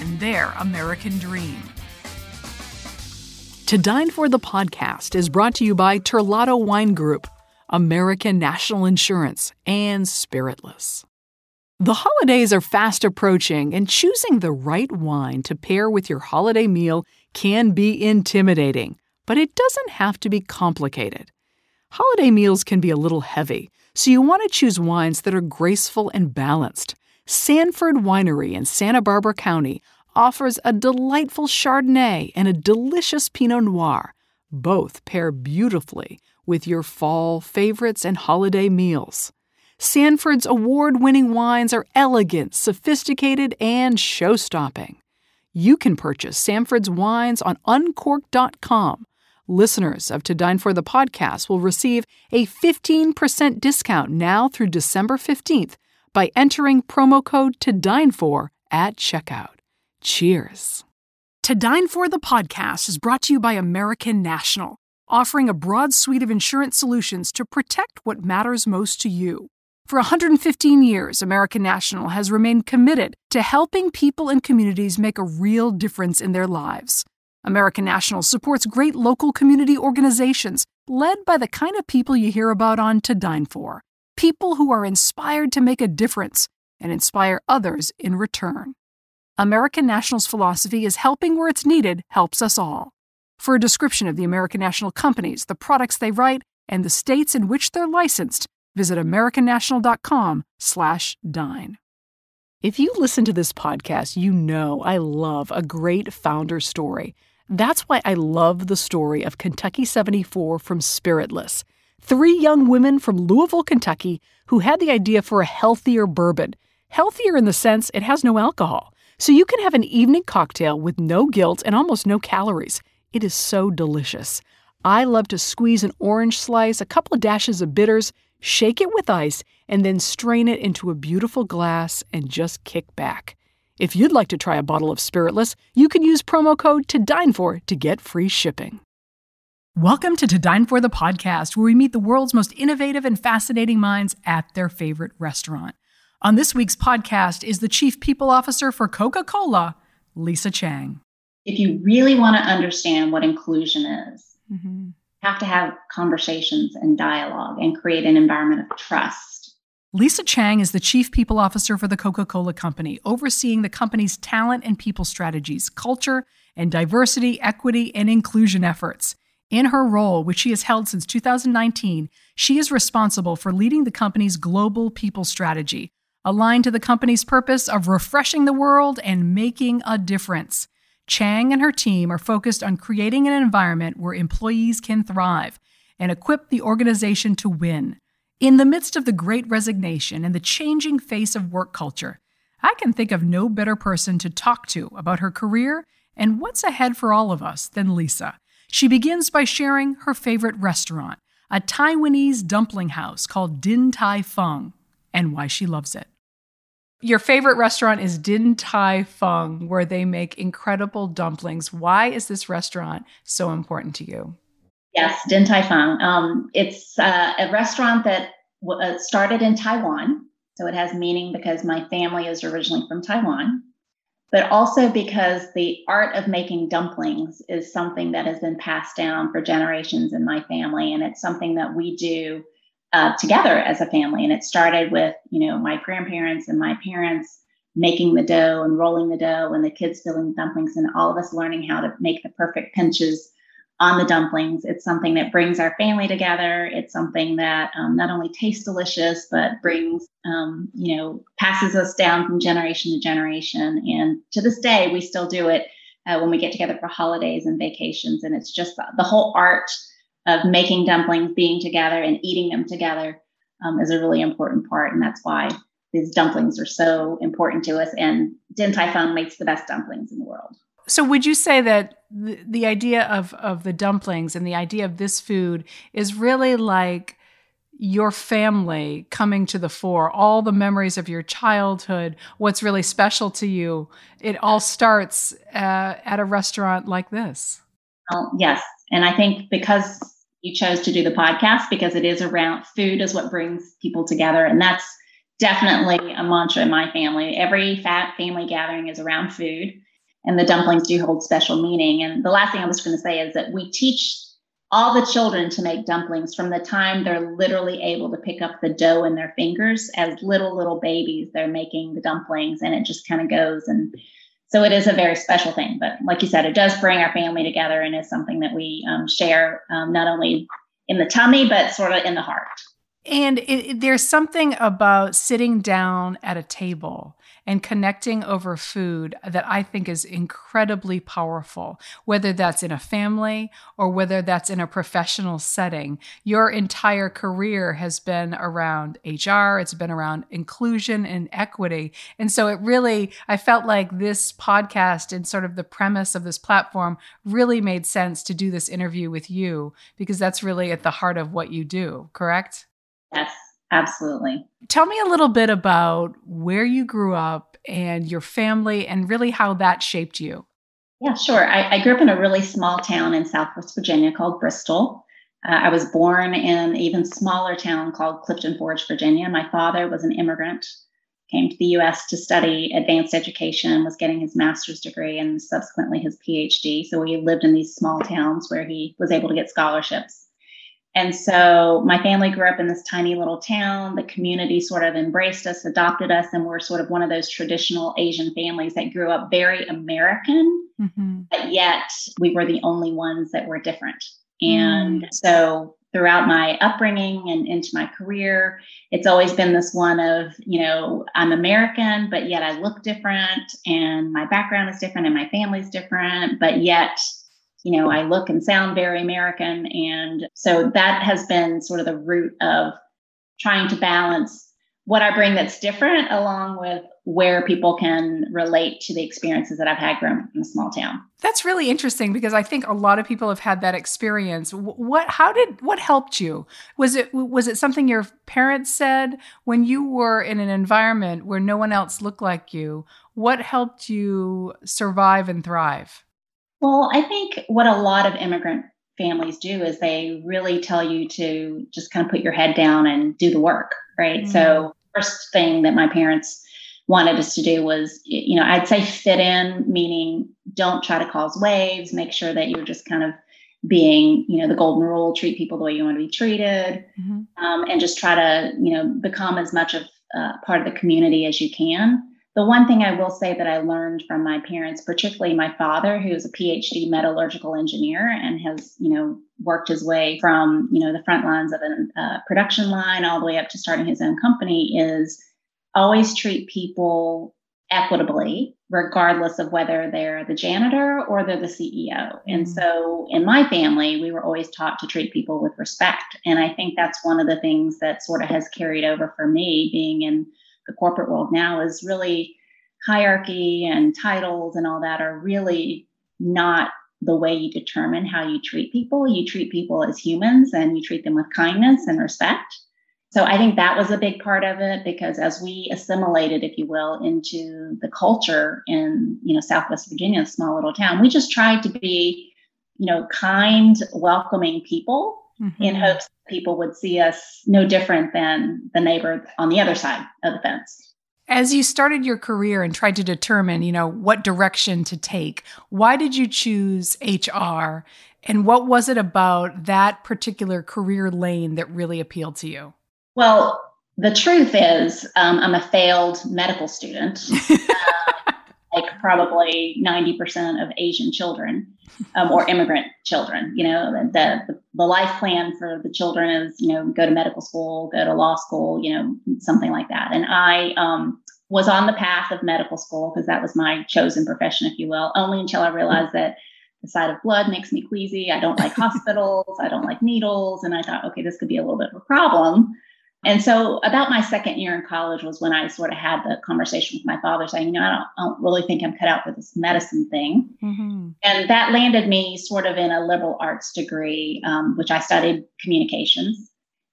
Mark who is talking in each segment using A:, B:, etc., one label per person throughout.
A: and their American dream. To Dine for the podcast is brought to you by Terlato Wine Group, American National Insurance, and Spiritless. The holidays are fast approaching, and choosing the right wine to pair with your holiday meal can be intimidating, but it doesn't have to be complicated. Holiday meals can be a little heavy, so you want to choose wines that are graceful and balanced. Sanford Winery in Santa Barbara County offers a delightful Chardonnay and a delicious Pinot Noir. Both pair beautifully with your fall favorites and holiday meals. Sanford's award winning wines are elegant, sophisticated, and show stopping. You can purchase Sanford's wines on uncorked.com. Listeners of To Dine for the podcast will receive a 15% discount now through December 15th by entering promo code to dine for at checkout. Cheers. To Dine for the podcast is brought to you by American National, offering a broad suite of insurance solutions to protect what matters most to you. For 115 years, American National has remained committed to helping people and communities make a real difference in their lives. American National supports great local community organizations led by the kind of people you hear about on To Dine For people who are inspired to make a difference and inspire others in return. American National's philosophy is helping where it's needed helps us all. For a description of the American National companies, the products they write, and the states in which they're licensed, visit americannational.com/dine. If you listen to this podcast, you know I love a great founder story. That's why I love the story of Kentucky 74 from Spiritless three young women from Louisville, Kentucky, who had the idea for a healthier bourbon. Healthier in the sense it has no alcohol. So you can have an evening cocktail with no guilt and almost no calories. It is so delicious. I love to squeeze an orange slice, a couple of dashes of bitters, shake it with ice, and then strain it into a beautiful glass and just kick back. If you'd like to try a bottle of Spiritless, you can use promo code to dine for to get free shipping. Welcome to To Dine For the podcast, where we meet the world's most innovative and fascinating minds at their favorite restaurant. On this week's podcast is the Chief People Officer for Coca Cola, Lisa Chang.
B: If you really want to understand what inclusion is, mm-hmm. you have to have conversations and dialogue and create an environment of trust.
A: Lisa Chang is the Chief People Officer for the Coca Cola Company, overseeing the company's talent and people strategies, culture, and diversity, equity, and inclusion efforts. In her role, which she has held since 2019, she is responsible for leading the company's global people strategy, aligned to the company's purpose of refreshing the world and making a difference. Chang and her team are focused on creating an environment where employees can thrive and equip the organization to win. In the midst of the great resignation and the changing face of work culture, I can think of no better person to talk to about her career and what's ahead for all of us than Lisa. She begins by sharing her favorite restaurant, a Taiwanese dumpling house called Din Tai Fung, and why she loves it. Your favorite restaurant is Din Tai Fung, where they make incredible dumplings. Why is this restaurant so important to you?
B: Yes, Din Tai Fung. Um, it's uh, a restaurant that w- uh, started in Taiwan. So it has meaning because my family is originally from Taiwan but also because the art of making dumplings is something that has been passed down for generations in my family. And it's something that we do uh, together as a family. And it started with, you know, my grandparents and my parents making the dough and rolling the dough and the kids filling dumplings and all of us learning how to make the perfect pinches on the dumplings. It's something that brings our family together. It's something that um, not only tastes delicious, but brings, um, you know, passes us down from generation to generation. And to this day, we still do it uh, when we get together for holidays and vacations. And it's just the, whole art of making dumplings, being together, and eating them together um, is a really important part. And that's why these dumplings are so important to us. And Din Tai Fung makes the best dumplings in the world.
A: So would you say that the, the idea of of the dumplings and the idea of this food is really like your family coming to the fore, all the memories of your childhood, what's really special to you, it all starts uh, at a restaurant like this.
B: Oh, yes. And I think because you chose to do the podcast, because it is around food, is what brings people together. And that's definitely a mantra in my family. Every fat family gathering is around food, and the dumplings do hold special meaning. And the last thing I was going to say is that we teach all the children to make dumplings from the time they're literally able to pick up the dough in their fingers as little little babies they're making the dumplings and it just kind of goes and so it is a very special thing but like you said it does bring our family together and is something that we um, share um, not only in the tummy but sort of in the heart
A: and it, there's something about sitting down at a table and connecting over food that I think is incredibly powerful, whether that's in a family or whether that's in a professional setting. Your entire career has been around HR, it's been around inclusion and equity. And so it really, I felt like this podcast and sort of the premise of this platform really made sense to do this interview with you because that's really at the heart of what you do, correct?
B: Yes, absolutely.
A: Tell me a little bit about where you grew up and your family and really how that shaped you.
B: Yeah, sure. I, I grew up in a really small town in Southwest Virginia called Bristol. Uh, I was born in an even smaller town called Clifton Forge, Virginia. My father was an immigrant, came to the US to study advanced education, was getting his master's degree and subsequently his PhD. So we lived in these small towns where he was able to get scholarships. And so my family grew up in this tiny little town. The community sort of embraced us, adopted us, and we're sort of one of those traditional Asian families that grew up very American, mm-hmm. but yet we were the only ones that were different. And mm. so throughout my upbringing and into my career, it's always been this one of, you know, I'm American, but yet I look different and my background is different and my family's different, but yet you know, I look and sound very American. And so that has been sort of the root of trying to balance what I bring that's different along with where people can relate to the experiences that I've had growing up in a small town.
A: That's really interesting because I think a lot of people have had that experience. What how did what helped you? Was it was it something your parents said when you were in an environment where no one else looked like you? What helped you survive and thrive?
B: Well, I think what a lot of immigrant families do is they really tell you to just kind of put your head down and do the work, right? Mm-hmm. So, first thing that my parents wanted us to do was, you know, I'd say fit in, meaning don't try to cause waves, make sure that you're just kind of being, you know, the golden rule, treat people the way you want to be treated, mm-hmm. um, and just try to, you know, become as much of uh, part of the community as you can. The one thing I will say that I learned from my parents, particularly my father, who is a PhD metallurgical engineer and has, you know, worked his way from, you know, the front lines of a uh, production line all the way up to starting his own company, is always treat people equitably, regardless of whether they're the janitor or they're the CEO. And mm-hmm. so in my family, we were always taught to treat people with respect. And I think that's one of the things that sort of has carried over for me being in the corporate world now is really hierarchy and titles and all that are really not the way you determine how you treat people. You treat people as humans and you treat them with kindness and respect. So I think that was a big part of it because as we assimilated, if you will, into the culture in you know Southwest Virginia, a small little town, we just tried to be, you know, kind, welcoming people mm-hmm. in hopes people would see us no different than the neighbor on the other side of the fence.
A: As you started your career and tried to determine, you know, what direction to take, why did you choose HR and what was it about that particular career lane that really appealed to you?
B: Well, the truth is, um, I'm a failed medical student. like probably 90% of Asian children um, or immigrant children. You know, the, the, the life plan for the children is, you know, go to medical school, go to law school, you know, something like that. And I um, was on the path of medical school because that was my chosen profession, if you will, only until I realized that the sight of blood makes me queasy. I don't like hospitals. I don't like needles. And I thought, okay, this could be a little bit of a problem. And so, about my second year in college was when I sort of had the conversation with my father saying, you know, I don't, I don't really think I'm cut out for this medicine thing. Mm-hmm. And that landed me sort of in a liberal arts degree, um, which I studied communications.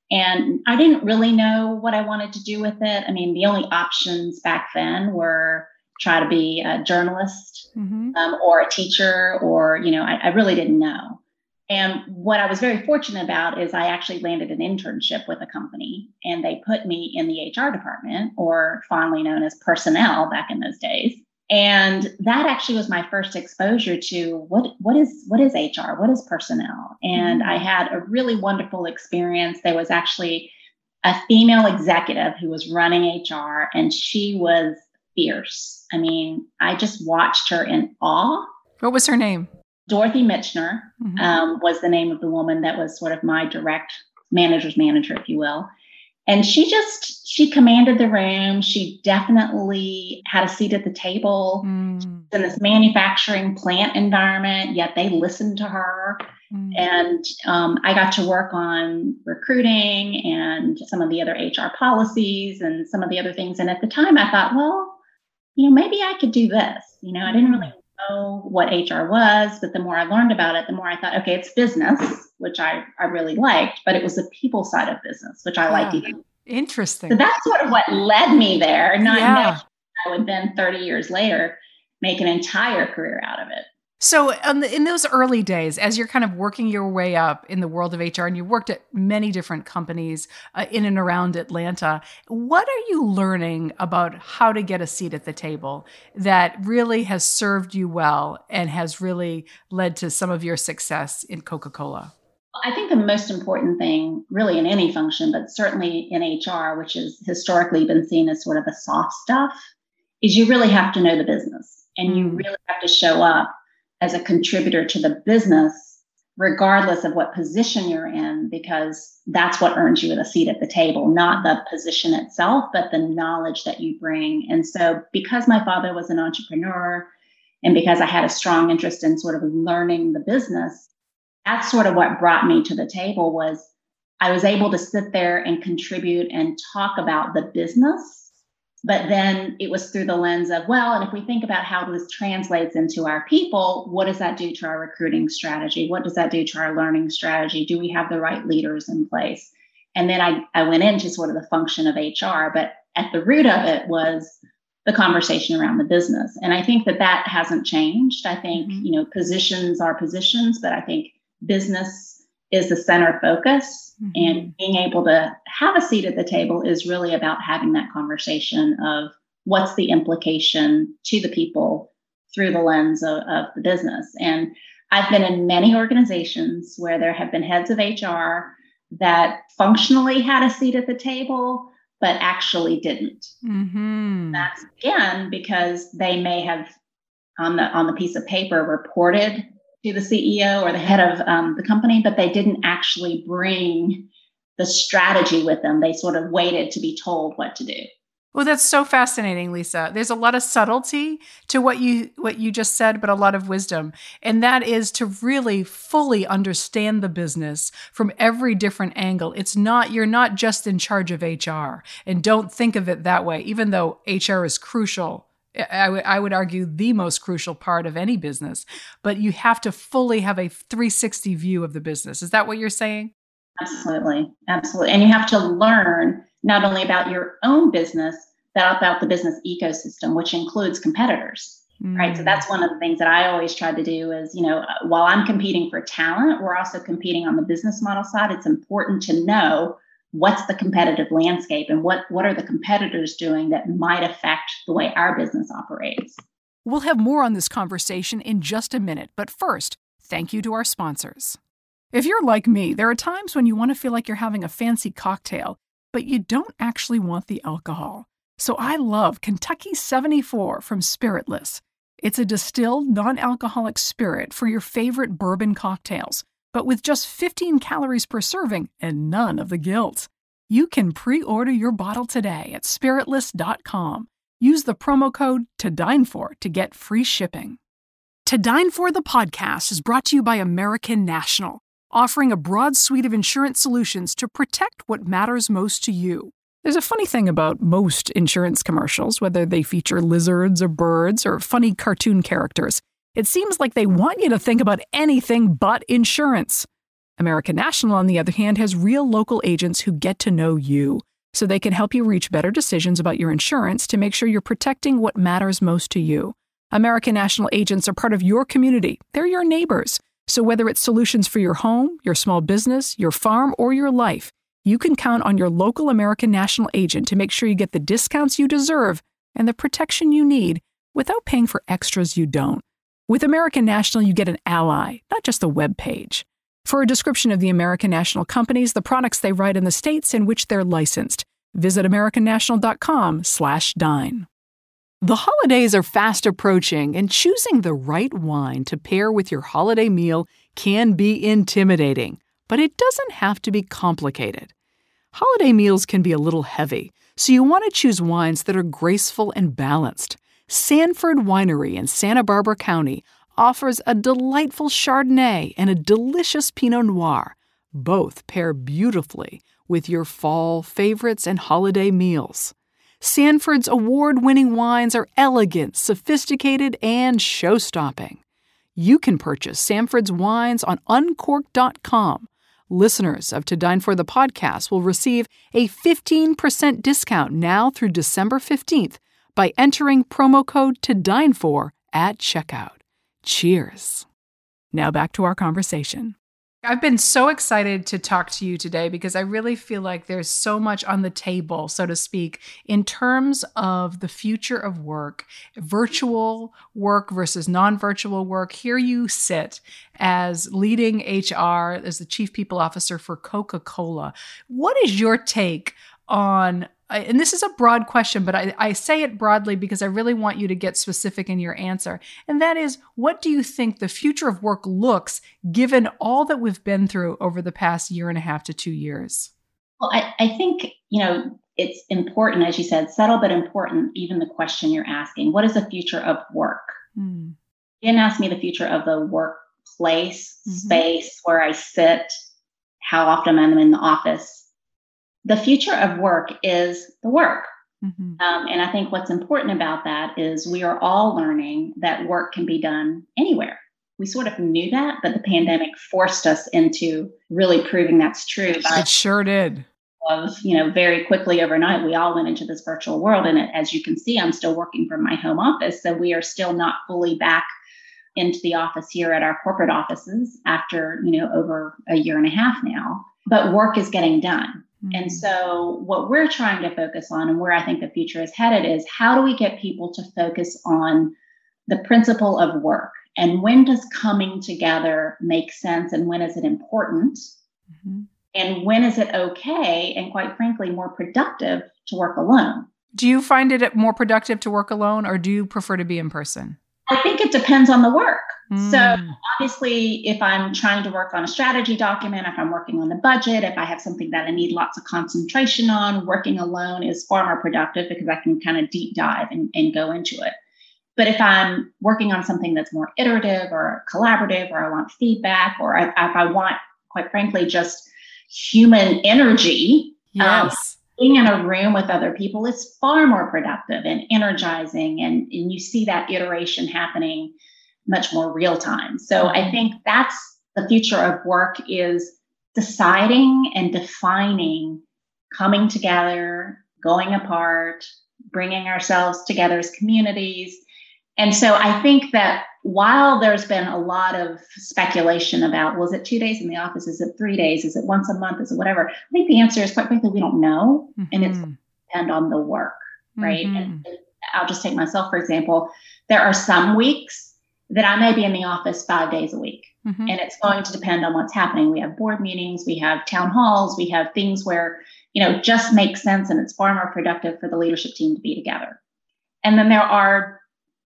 B: And I didn't really know what I wanted to do with it. I mean, the only options back then were try to be a journalist mm-hmm. um, or a teacher, or, you know, I, I really didn't know. And what I was very fortunate about is I actually landed an internship with a company and they put me in the HR department, or fondly known as personnel back in those days. And that actually was my first exposure to what what is what is HR, what is personnel. And mm-hmm. I had a really wonderful experience. There was actually a female executive who was running HR and she was fierce. I mean, I just watched her in awe.
A: What was her name?
B: Dorothy Mitchner mm-hmm. um, was the name of the woman that was sort of my direct manager's manager, if you will. And she just she commanded the room. She definitely had a seat at the table mm. in this manufacturing plant environment. Yet they listened to her, mm. and um, I got to work on recruiting and some of the other HR policies and some of the other things. And at the time, I thought, well, you know, maybe I could do this. You know, I didn't really know what HR was, but the more I learned about it, the more I thought, okay, it's business, which I, I really liked, but it was the people side of business, which I yeah. liked ah, even.
A: Interesting.
B: So that's sort of what led me there, not yeah. I would then 30 years later make an entire career out of it.
A: So, um, in those early days, as you're kind of working your way up in the world of HR, and you worked at many different companies uh, in and around Atlanta, what are you learning about how to get a seat at the table that really has served you well and has really led to some of your success in Coca Cola?
B: I think the most important thing, really, in any function, but certainly in HR, which has historically been seen as sort of the soft stuff, is you really have to know the business and you mm. really have to show up as a contributor to the business, regardless of what position you're in, because that's what earns you a seat at the table, not the position itself, but the knowledge that you bring. And so, because my father was an entrepreneur and because I had a strong interest in sort of learning the business, that's sort of what brought me to the table was I was able to sit there and contribute and talk about the business but then it was through the lens of, well, and if we think about how this translates into our people, what does that do to our recruiting strategy? What does that do to our learning strategy? Do we have the right leaders in place? And then I, I went into sort of the function of HR, but at the root of it was the conversation around the business. And I think that that hasn't changed. I think, mm-hmm. you know, positions are positions, but I think business is the center focus. Mm-hmm. And being able to have a seat at the table is really about having that conversation of what's the implication to the people through the lens of, of the business. And I've been in many organizations where there have been heads of HR that functionally had a seat at the table, but actually didn't. Mm-hmm. That's again because they may have on the on the piece of paper reported to the CEO or the head of um, the company, but they didn't actually bring the strategy with them. They sort of waited to be told what to do.
A: Well, that's so fascinating, Lisa. There's a lot of subtlety to what you what you just said, but a lot of wisdom. And that is to really fully understand the business from every different angle. It's not you're not just in charge of HR. And don't think of it that way, even though HR is crucial I, w- I would argue the most crucial part of any business, but you have to fully have a 360 view of the business. Is that what you're saying?
B: Absolutely. Absolutely. And you have to learn not only about your own business, but about the business ecosystem, which includes competitors. Mm. Right. So that's one of the things that I always try to do is, you know, while I'm competing for talent, we're also competing on the business model side. It's important to know what's the competitive landscape and what, what are the competitors doing that might affect the way our business operates.
A: We'll have more on this conversation in just a minute, but first, thank you to our sponsors. If you're like me, there are times when you want to feel like you're having a fancy cocktail, but you don't actually want the alcohol. So I love Kentucky 74 from Spiritless. It's a distilled, non alcoholic spirit for your favorite bourbon cocktails but with just 15 calories per serving and none of the guilt. You can pre order your bottle today at spiritless.com. Use the promo code to dine for to get free shipping. To Dine For the podcast is brought to you by American National. offering a broad suite of insurance solutions to protect what matters most to you. There's a funny thing about most insurance commercials, whether they feature lizards or birds or funny cartoon characters. It seems like they want you to think about anything but insurance. American National, on the other hand, has real local agents who get to know you, so they can help you reach better decisions about your insurance to make sure you're protecting what matters most to you. American National agents are part of your community, they're your neighbors. So whether it's solutions for your home, your small business, your farm, or your life, you can count on your local American National agent to make sure you get the discounts you deserve and the protection you need without paying for extras you don't. With American National, you get an ally, not just a web page. For a description of the American National companies, the products they write, in the states in which they're licensed, visit americannational.com/dine. The holidays are fast approaching, and choosing the right wine to pair with your holiday meal can be intimidating, but it doesn't have to be complicated. Holiday meals can be a little heavy, so you want to choose wines that are graceful and balanced. Sanford Winery in Santa Barbara County offers a delightful Chardonnay and a delicious Pinot Noir. Both pair beautifully with your fall favorites and holiday meals. Sanford's award winning wines are elegant, sophisticated, and show stopping. You can purchase Sanford's wines on uncorked.com. Listeners of To Dine For the podcast will receive a 15% discount now through December 15th by entering promo code To Dine For at checkout. Cheers. Now back to our conversation. I've been so excited to talk to you today because I really feel like there's so much on the table, so to speak, in terms of the future of work, virtual work versus non virtual work. Here you sit as leading HR, as the chief people officer for Coca Cola. What is your take on and this is a broad question, but I, I, say it broadly because I really want you to get specific in your answer. And that is, what do you think the future of work looks given all that we've been through over the past year and a half to two years?
B: Well, I, I think, you know, it's important, as you said, subtle but important, even the question you're asking. What is the future of work? Hmm. You didn't ask me the future of the workplace, mm-hmm. space where I sit, how often I'm in the office the future of work is the work. Mm-hmm. Um, and I think what's important about that is we are all learning that work can be done anywhere. We sort of knew that, but the pandemic forced us into really proving that's true.
A: It sure did.
B: Of you know, very quickly overnight, we all went into this virtual world, and as you can see, I'm still working from my home office, so we are still not fully back into the office here at our corporate offices after you know over a year and a half now. But work is getting done. And mm-hmm. so, what we're trying to focus on, and where I think the future is headed, is how do we get people to focus on the principle of work? And when does coming together make sense? And when is it important? Mm-hmm. And when is it okay? And quite frankly, more productive to work alone?
A: Do you find it more productive to work alone, or do you prefer to be in person?
B: I think it depends on the work. Mm. So, obviously, if I'm trying to work on a strategy document, if I'm working on the budget, if I have something that I need lots of concentration on, working alone is far more productive because I can kind of deep dive and, and go into it. But if I'm working on something that's more iterative or collaborative, or I want feedback, or if I want, quite frankly, just human energy,
A: um, yes. Um,
B: being in a room with other people is far more productive and energizing and, and you see that iteration happening much more real time so i mm-hmm. think that's the future of work is deciding and defining coming together going apart bringing ourselves together as communities and so I think that while there's been a lot of speculation about was it two days in the office, is it three days, is it once a month, is it whatever, I think the answer is quite frankly we don't know, mm-hmm. and it's mm-hmm. depend on the work, right? Mm-hmm. And I'll just take myself for example. There are some weeks that I may be in the office five days a week, mm-hmm. and it's going to depend on what's happening. We have board meetings, we have town halls, we have things where you know just makes sense, and it's far more productive for the leadership team to be together. And then there are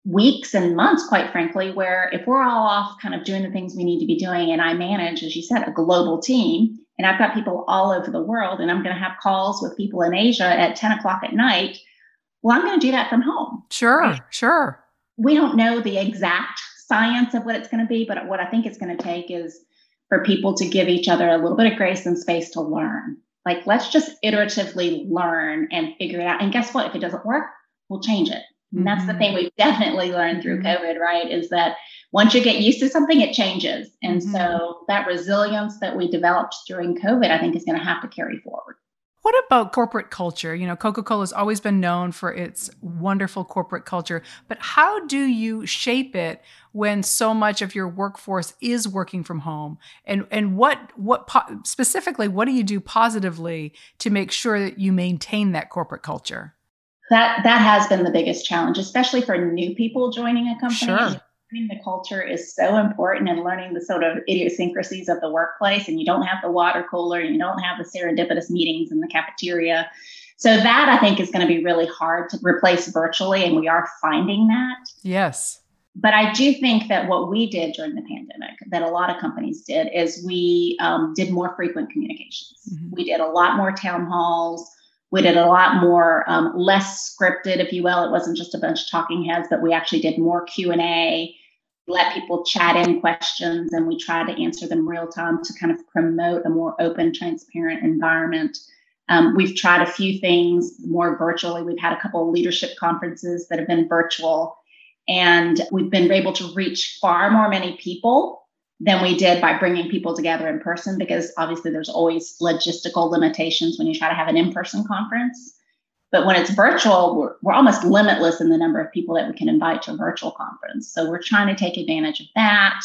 B: weeks and months, quite frankly, where if we're all off kind of doing the things we need to be doing, and I manage, as you said, a global team, and I've got people all over the world, and I'm going to have calls with people in Asia at 10 o'clock at night, well, I'm going to do that from home.
A: Sure, right? sure.
B: We don't know the exact science of what it's going to be, but what I think it's going to take is for people to give each other a little bit of grace and space to learn. Like, let's just iteratively learn and figure it out. And guess what? If it doesn't work, we'll change it. And that's the mm-hmm. thing we've definitely learned through mm-hmm. COVID, right? Is that once you get used to something, it changes. And mm-hmm. so that resilience that we developed during COVID, I think, is going to have to carry forward.
A: What about corporate culture? You know, Coca Cola has always been known for its wonderful corporate culture, but how do you shape it when so much of your workforce is working from home? And and what what po- specifically what do you do positively to make sure that you maintain that corporate culture?
B: That that has been the biggest challenge, especially for new people joining a company.
A: Sure
B: learning the culture is so important and learning the sort of idiosyncrasies of the workplace and you don't have the water cooler and you don't have the serendipitous meetings in the cafeteria. So that i think is going to be really hard to replace virtually and we are finding that.
A: Yes.
B: But i do think that what we did during the pandemic that a lot of companies did is we um, did more frequent communications. Mm-hmm. we did a lot more town halls we did a lot more um, less scripted if you will. It wasn't just a bunch of talking heads but we actually did more q&a let people chat in questions and we try to answer them real time to kind of promote a more open transparent environment. Um, we've tried a few things more virtually. We've had a couple of leadership conferences that have been virtual and we've been able to reach far more many people than we did by bringing people together in person because obviously there's always logistical limitations when you try to have an in-person conference. But when it's virtual we're, we're almost limitless in the number of people that we can invite to a virtual conference. So we're trying to take advantage of that.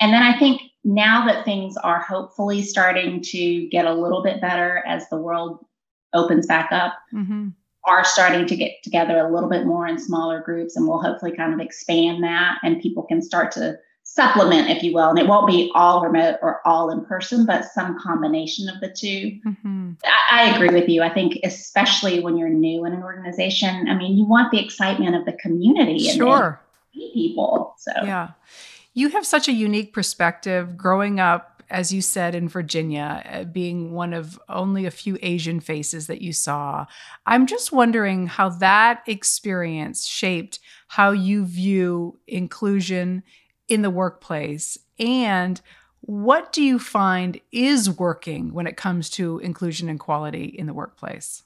B: And then i think now that things are hopefully starting to get a little bit better as the world opens back up mm-hmm. are starting to get together a little bit more in smaller groups and we'll hopefully kind of expand that and people can start to supplement, if you will. And it won't be all remote or all in person, but some combination of the 2 mm-hmm. I, I, agree with you. I think, especially when you're new in an organization, I mean, you want the excitement of the community and
A: sure.
B: people. So,
A: yeah. You have such a unique perspective growing up as you said in Virginia, uh, being one of only a few Asian faces that you saw. I'm just wondering how that experience shaped how you view inclusion in the workplace? And what do you find is working when it comes to inclusion and quality in the workplace?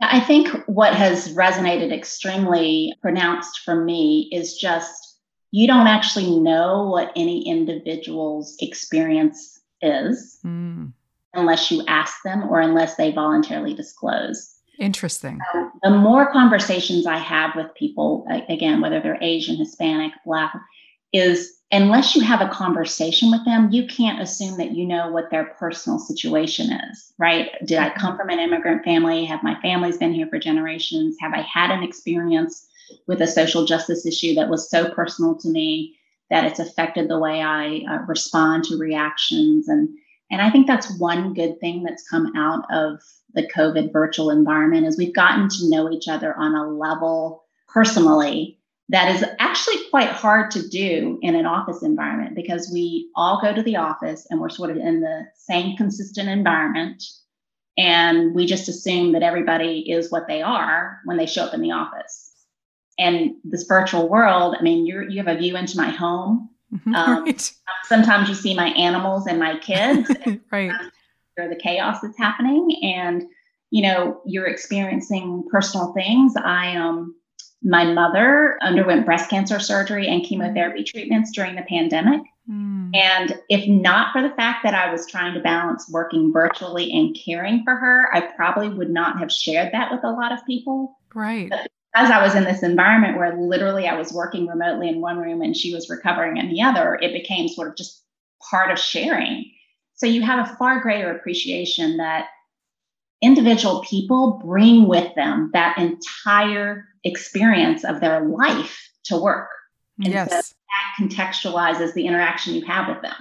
B: I think what has resonated extremely pronounced for me is just you don't actually know what any individual's experience is mm. unless you ask them or unless they voluntarily disclose.
A: Interesting.
B: Um, the more conversations I have with people, again, whether they're Asian, Hispanic, Black, is unless you have a conversation with them, you can't assume that you know what their personal situation is, right? Did I come from an immigrant family? Have my family's been here for generations? Have I had an experience with a social justice issue that was so personal to me that it's affected the way I uh, respond to reactions? And and I think that's one good thing that's come out of the COVID virtual environment is we've gotten to know each other on a level personally that is actually quite hard to do in an office environment because we all go to the office and we're sort of in the same consistent environment. And we just assume that everybody is what they are when they show up in the office. And this virtual world i mean you you have a view into my home. Mm-hmm. um, right. sometimes you see my animals and my kids.
A: Right.
B: Or the chaos that's happening. And you know you're experiencing personal things. I um my mother underwent breast cancer surgery and chemotherapy treatments during the pandemic. Mm. And if not for the fact that I was trying to balance working virtually and caring for her, I probably would not have shared that with a lot of people.
A: Right.
B: But as I was in this environment where literally I was working remotely in one room and she was recovering in the other, it became sort of just part of sharing. So you have a far greater appreciation that individual people bring with them that entire experience of their life to work.
A: And yes. So
B: that contextualizes the interaction you have with them.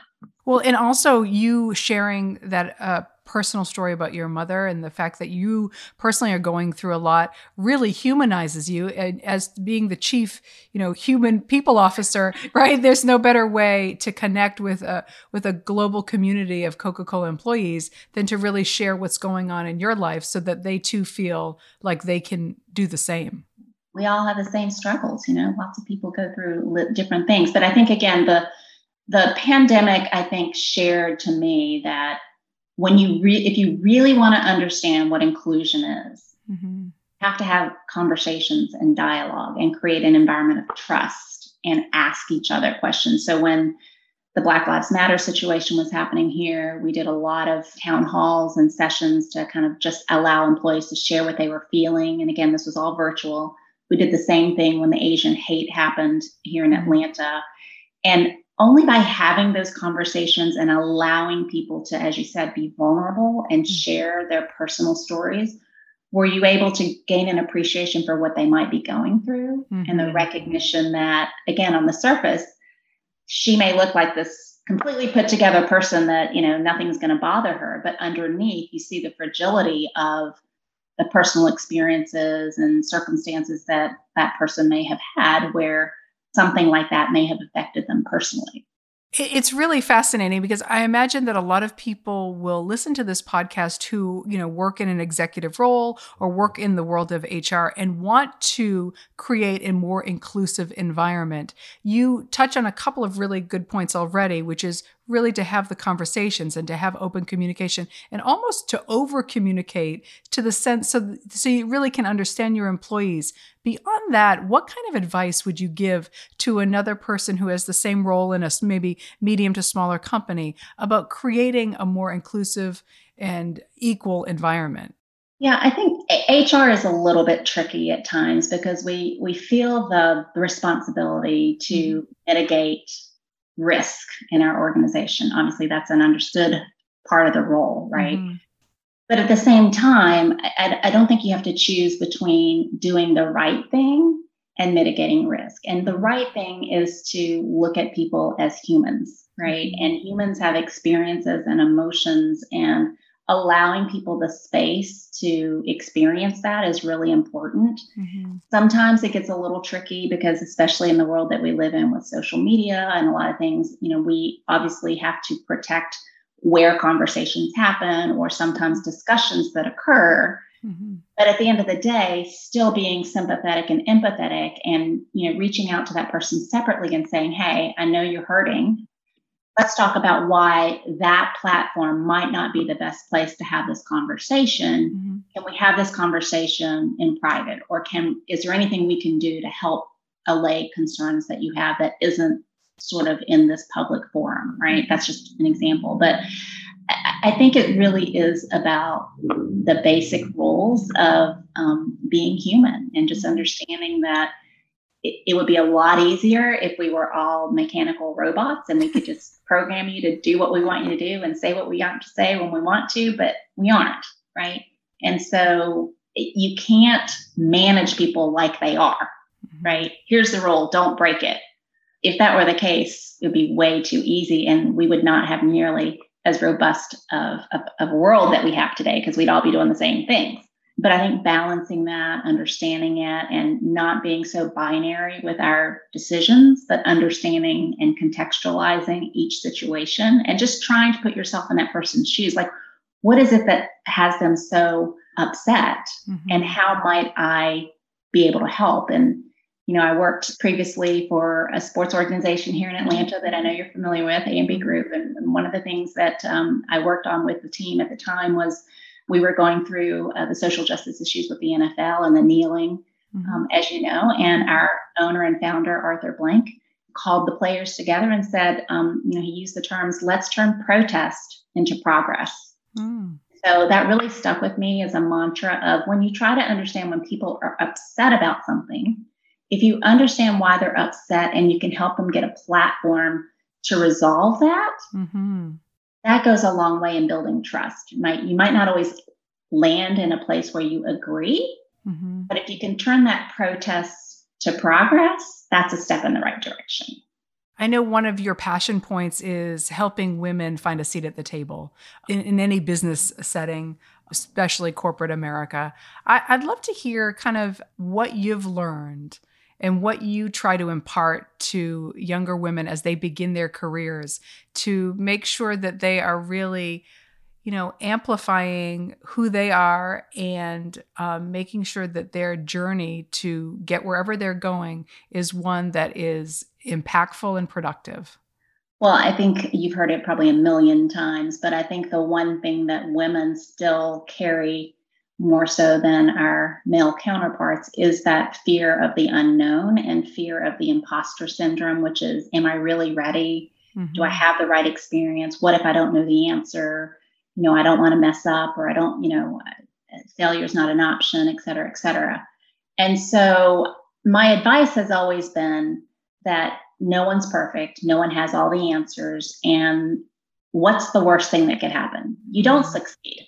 A: Well, and also you sharing that uh, personal story about your mother and the fact that you personally are going through a lot really humanizes you as being the chief, you know, human people officer, right? There's no better way to connect with a with a global community of Coca-Cola employees than to really share what's going on in your life so that they too feel like they can do the same
B: we all have the same struggles you know lots of people go through different things but i think again the the pandemic, I think, shared to me that when you re- if you really want to understand what inclusion is, mm-hmm. have to have conversations and dialogue and create an environment of trust and ask each other questions. So when the Black Lives Matter situation was happening here, we did a lot of town halls and sessions to kind of just allow employees to share what they were feeling. And again, this was all virtual. We did the same thing when the Asian hate happened here in. Atlanta. And only by having those conversations and allowing people to, as you said, be vulnerable and mm-hmm. share their personal stories, were you able to gain an appreciation for what they might be going through mm-hmm. and the mm-hmm. recognition that, again, on the surface, she may look like this completely put together person that, you know, nothing's going to bother her. But underneath, you see the fragility of the personal experiences and circumstances that that person may have had where something like that may have affected them personally.
A: It's really fascinating because I imagine that a lot of people will listen to this podcast who, you know, work in an executive role or work in the world of HR and want to create a more inclusive environment. You touch on a couple of really good points already, which is really to have the conversations and to have open communication and almost to over communicate to the sense so, so you really can understand your employees beyond that what kind of advice would you give to another person who has the same role in a maybe medium to smaller company about creating a more inclusive and equal environment
B: yeah, I think HR is a little bit tricky at times because we we feel the responsibility to mm-hmm. mitigate risk in our organization. Obviously, that's an understood part of the role, right? Mm-hmm. But at the same time, I, I, don't think you have to choose between doing the right thing and mitigating risk. And the right thing is to look at people as humans, right? Mm-hmm. And humans have experiences and emotions and allowing people the space to experience that is really important. Mm-hmm. Sometimes it gets a little tricky because, especially in the world that we live in with social media and a lot of things, you know, we obviously have to protect where conversations happen or sometimes discussions that occur. Mm-hmm. But at the end of the day, still being sympathetic and empathetic and you know reaching out to that person separately and saying, "Hey, I know you're hurting let's talk about why that platform might not be the best place to have this conversation mm-hmm. can we have this conversation in private or can is there anything we can do to help allay concerns that you have that isn't sort of in this public forum right that's just an example but I think it really is about the basic roles of um, being human and just understanding that it, it, would be a lot easier if we were all mechanical robots and we could just program you to do what we want you to do and say what we want to say when we want to, but we aren't, right? And so you can't manage people like they are, mm-hmm. right? Here's the rule, don't break it. If that were the case, it would be way too easy and we would not have nearly as robust of, of, of a world that we have today because we'd all be doing the same things but I think balancing that, understanding it, and not being so binary with our decisions, but understanding and contextualizing each situation and just trying to put yourself in that person's shoes. Like, what is it that has them so upset? Mm-hmm. And how might I be able to help? And, you know, I worked previously for a sports organization here in Atlanta that I know you're familiar with, AMB Group. And, and one of the things that um, I worked on with the team at the time was we were going through uh, the social justice issues with the NFL and the kneeling, mm-hmm. um, as you know, and our owner and founder, Arthur Blank, called the players together and said, um, you know, he used the terms, let's turn protest into progress. Mm. So that really stuck with me as a mantra of when you try to understand when people are upset about something, if you understand why they're upset and you can help them get a platform to resolve that, mm-hmm that goes a long way in building trust. You might you might not always land in a place where you agree, mm-hmm. but if you can turn that protest to progress, that's a step in the right direction.
A: I know one of your passion points is helping women find a seat at the table in, in any business setting, especially corporate America. I, I'd love to hear kind of what you've learned and what you try to impart to younger women as they begin their careers to make sure that they are really you know amplifying who they are and um, making sure that their journey to get wherever they're going is one that is impactful and productive.
B: Well, I think you've heard it probably a million times, but I think the one thing that women still carry more so than our male counterparts is that fear of the unknown and fear of the imposter syndrome, which is, am I really ready? Mm-hmm. Do I mm-hmm. have the right experience? What if I don't know the answer? You know, I don't want to mess up or I don't, you know, failure is not an option, et cetera, et cetera. And so my advice has always been that no one's perfect, no one has all the answers. And what's the worst thing that could happen? You don't mm-hmm. succeed,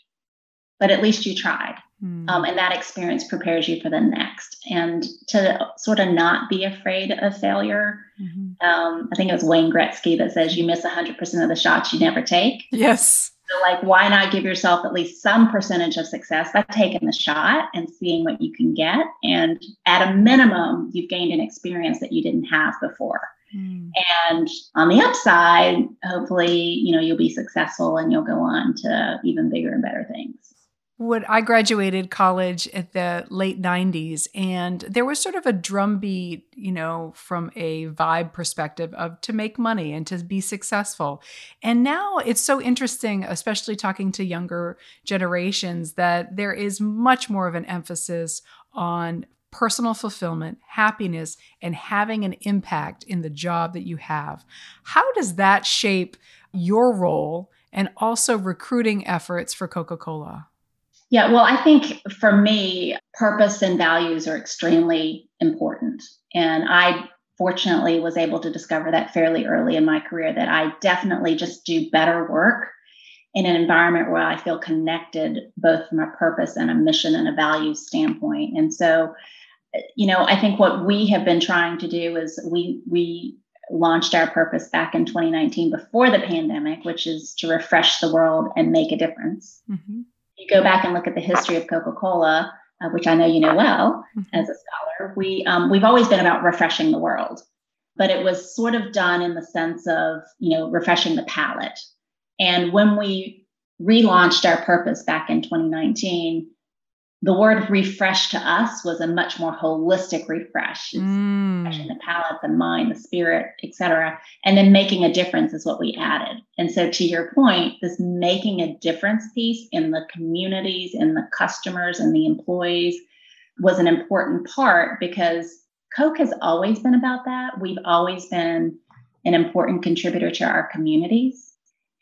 B: but at least you tried. Mm. Um, and that experience prepares you for the next. And to sort of not be afraid of failure. Mm-hmm. Um, I think it was Wayne Gretzky that says you miss 100% of the shots you never take.
A: Yes.
B: So, like, why not give yourself at least some percentage of success by taking the shot and seeing what you can get? And at a minimum, you've gained an experience that you didn't have before. Mm. And on the upside, hopefully, you know, you'll be successful and you'll go on to even bigger and better things.
A: What I graduated college at the late 90s, and there was sort of a drumbeat, you know, from a vibe perspective of to make money and to be successful. And now it's so interesting, especially talking to younger generations, that there is much more of an emphasis on personal fulfillment, happiness, and having an impact in the job that you have. How does that shape your role and also recruiting efforts for Coca Cola?
B: Yeah, well, I think for me, purpose and values are extremely important. And I fortunately was able to discover that fairly early in my career that I definitely just do better work in an environment where I feel connected, both from a purpose and a mission and a values standpoint. And so, you know, I think what we have been trying to do is we we launched our purpose back in 2019 before the pandemic, which is to refresh the world and make a difference. Mm-hmm you go back and look at the history of Coca-Cola, uh, which I know you know well mm-hmm. as a scholar, we um, we've always been about refreshing the world, but it was sort of done in the sense of you know refreshing the palate. And when we relaunched our purpose back in 2019, the word refresh to us was a much more holistic refresh. It's mm. refreshing the palate, the mind, the spirit, etc. And then making a difference is what we added. And so to your point, this making a difference piece in the communities, in the customers, and the employees was an important part because Coke has always been about that. We've always been an important contributor to our communities.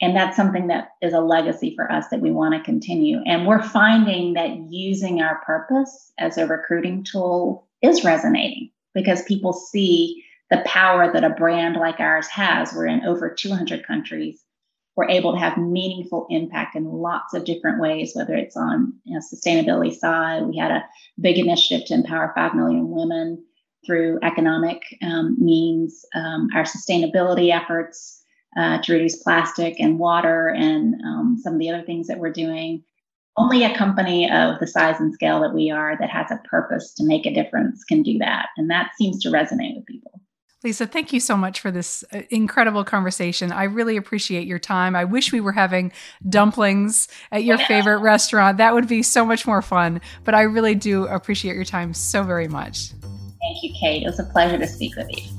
B: And that's something that is a legacy for us that we want to continue. And we're finding that using our purpose as a recruiting tool is resonating because people see the power that a brand like ours has. We're in over 200 countries. We're able to have meaningful impact in lots of different ways, whether it's on you know, sustainability side. We had a big initiative to empower 5 million women through economic um, means, um, our sustainability efforts uh, to reduce plastic and water and um, some of the other things that we're doing. Only a company of the size and scale that we are that has a purpose to make a difference can do that. And that seems to resonate with people.
A: Lisa, thank you so much for this uh, incredible conversation. I really appreciate your time. I wish we were having dumplings at your yeah. favorite restaurant. That would be so much more fun. But I really do appreciate your time so very much.
B: Thank you, Kate. It was a pleasure to speak with you.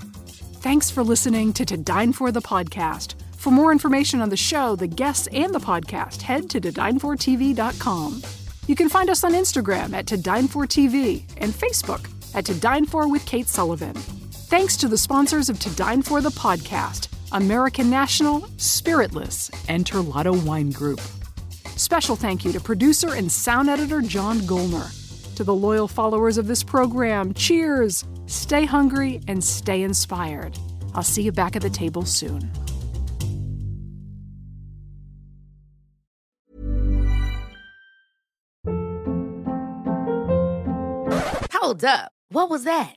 A: Thanks for listening to To Dine For the podcast. For more information on the show, the guests, and the podcast, head to todinefortv.com. You can find us on Instagram at To Dine For TV and Facebook at To Dine For with Kate Sullivan. Thanks to the sponsors of To Dine For the podcast, American National, Spiritless, and Terlato Wine Group. Special thank you to producer and sound editor John Golner. To the loyal followers of this program, cheers! Stay hungry and stay inspired. I'll see you back at the table soon.
C: Hold up. What was that?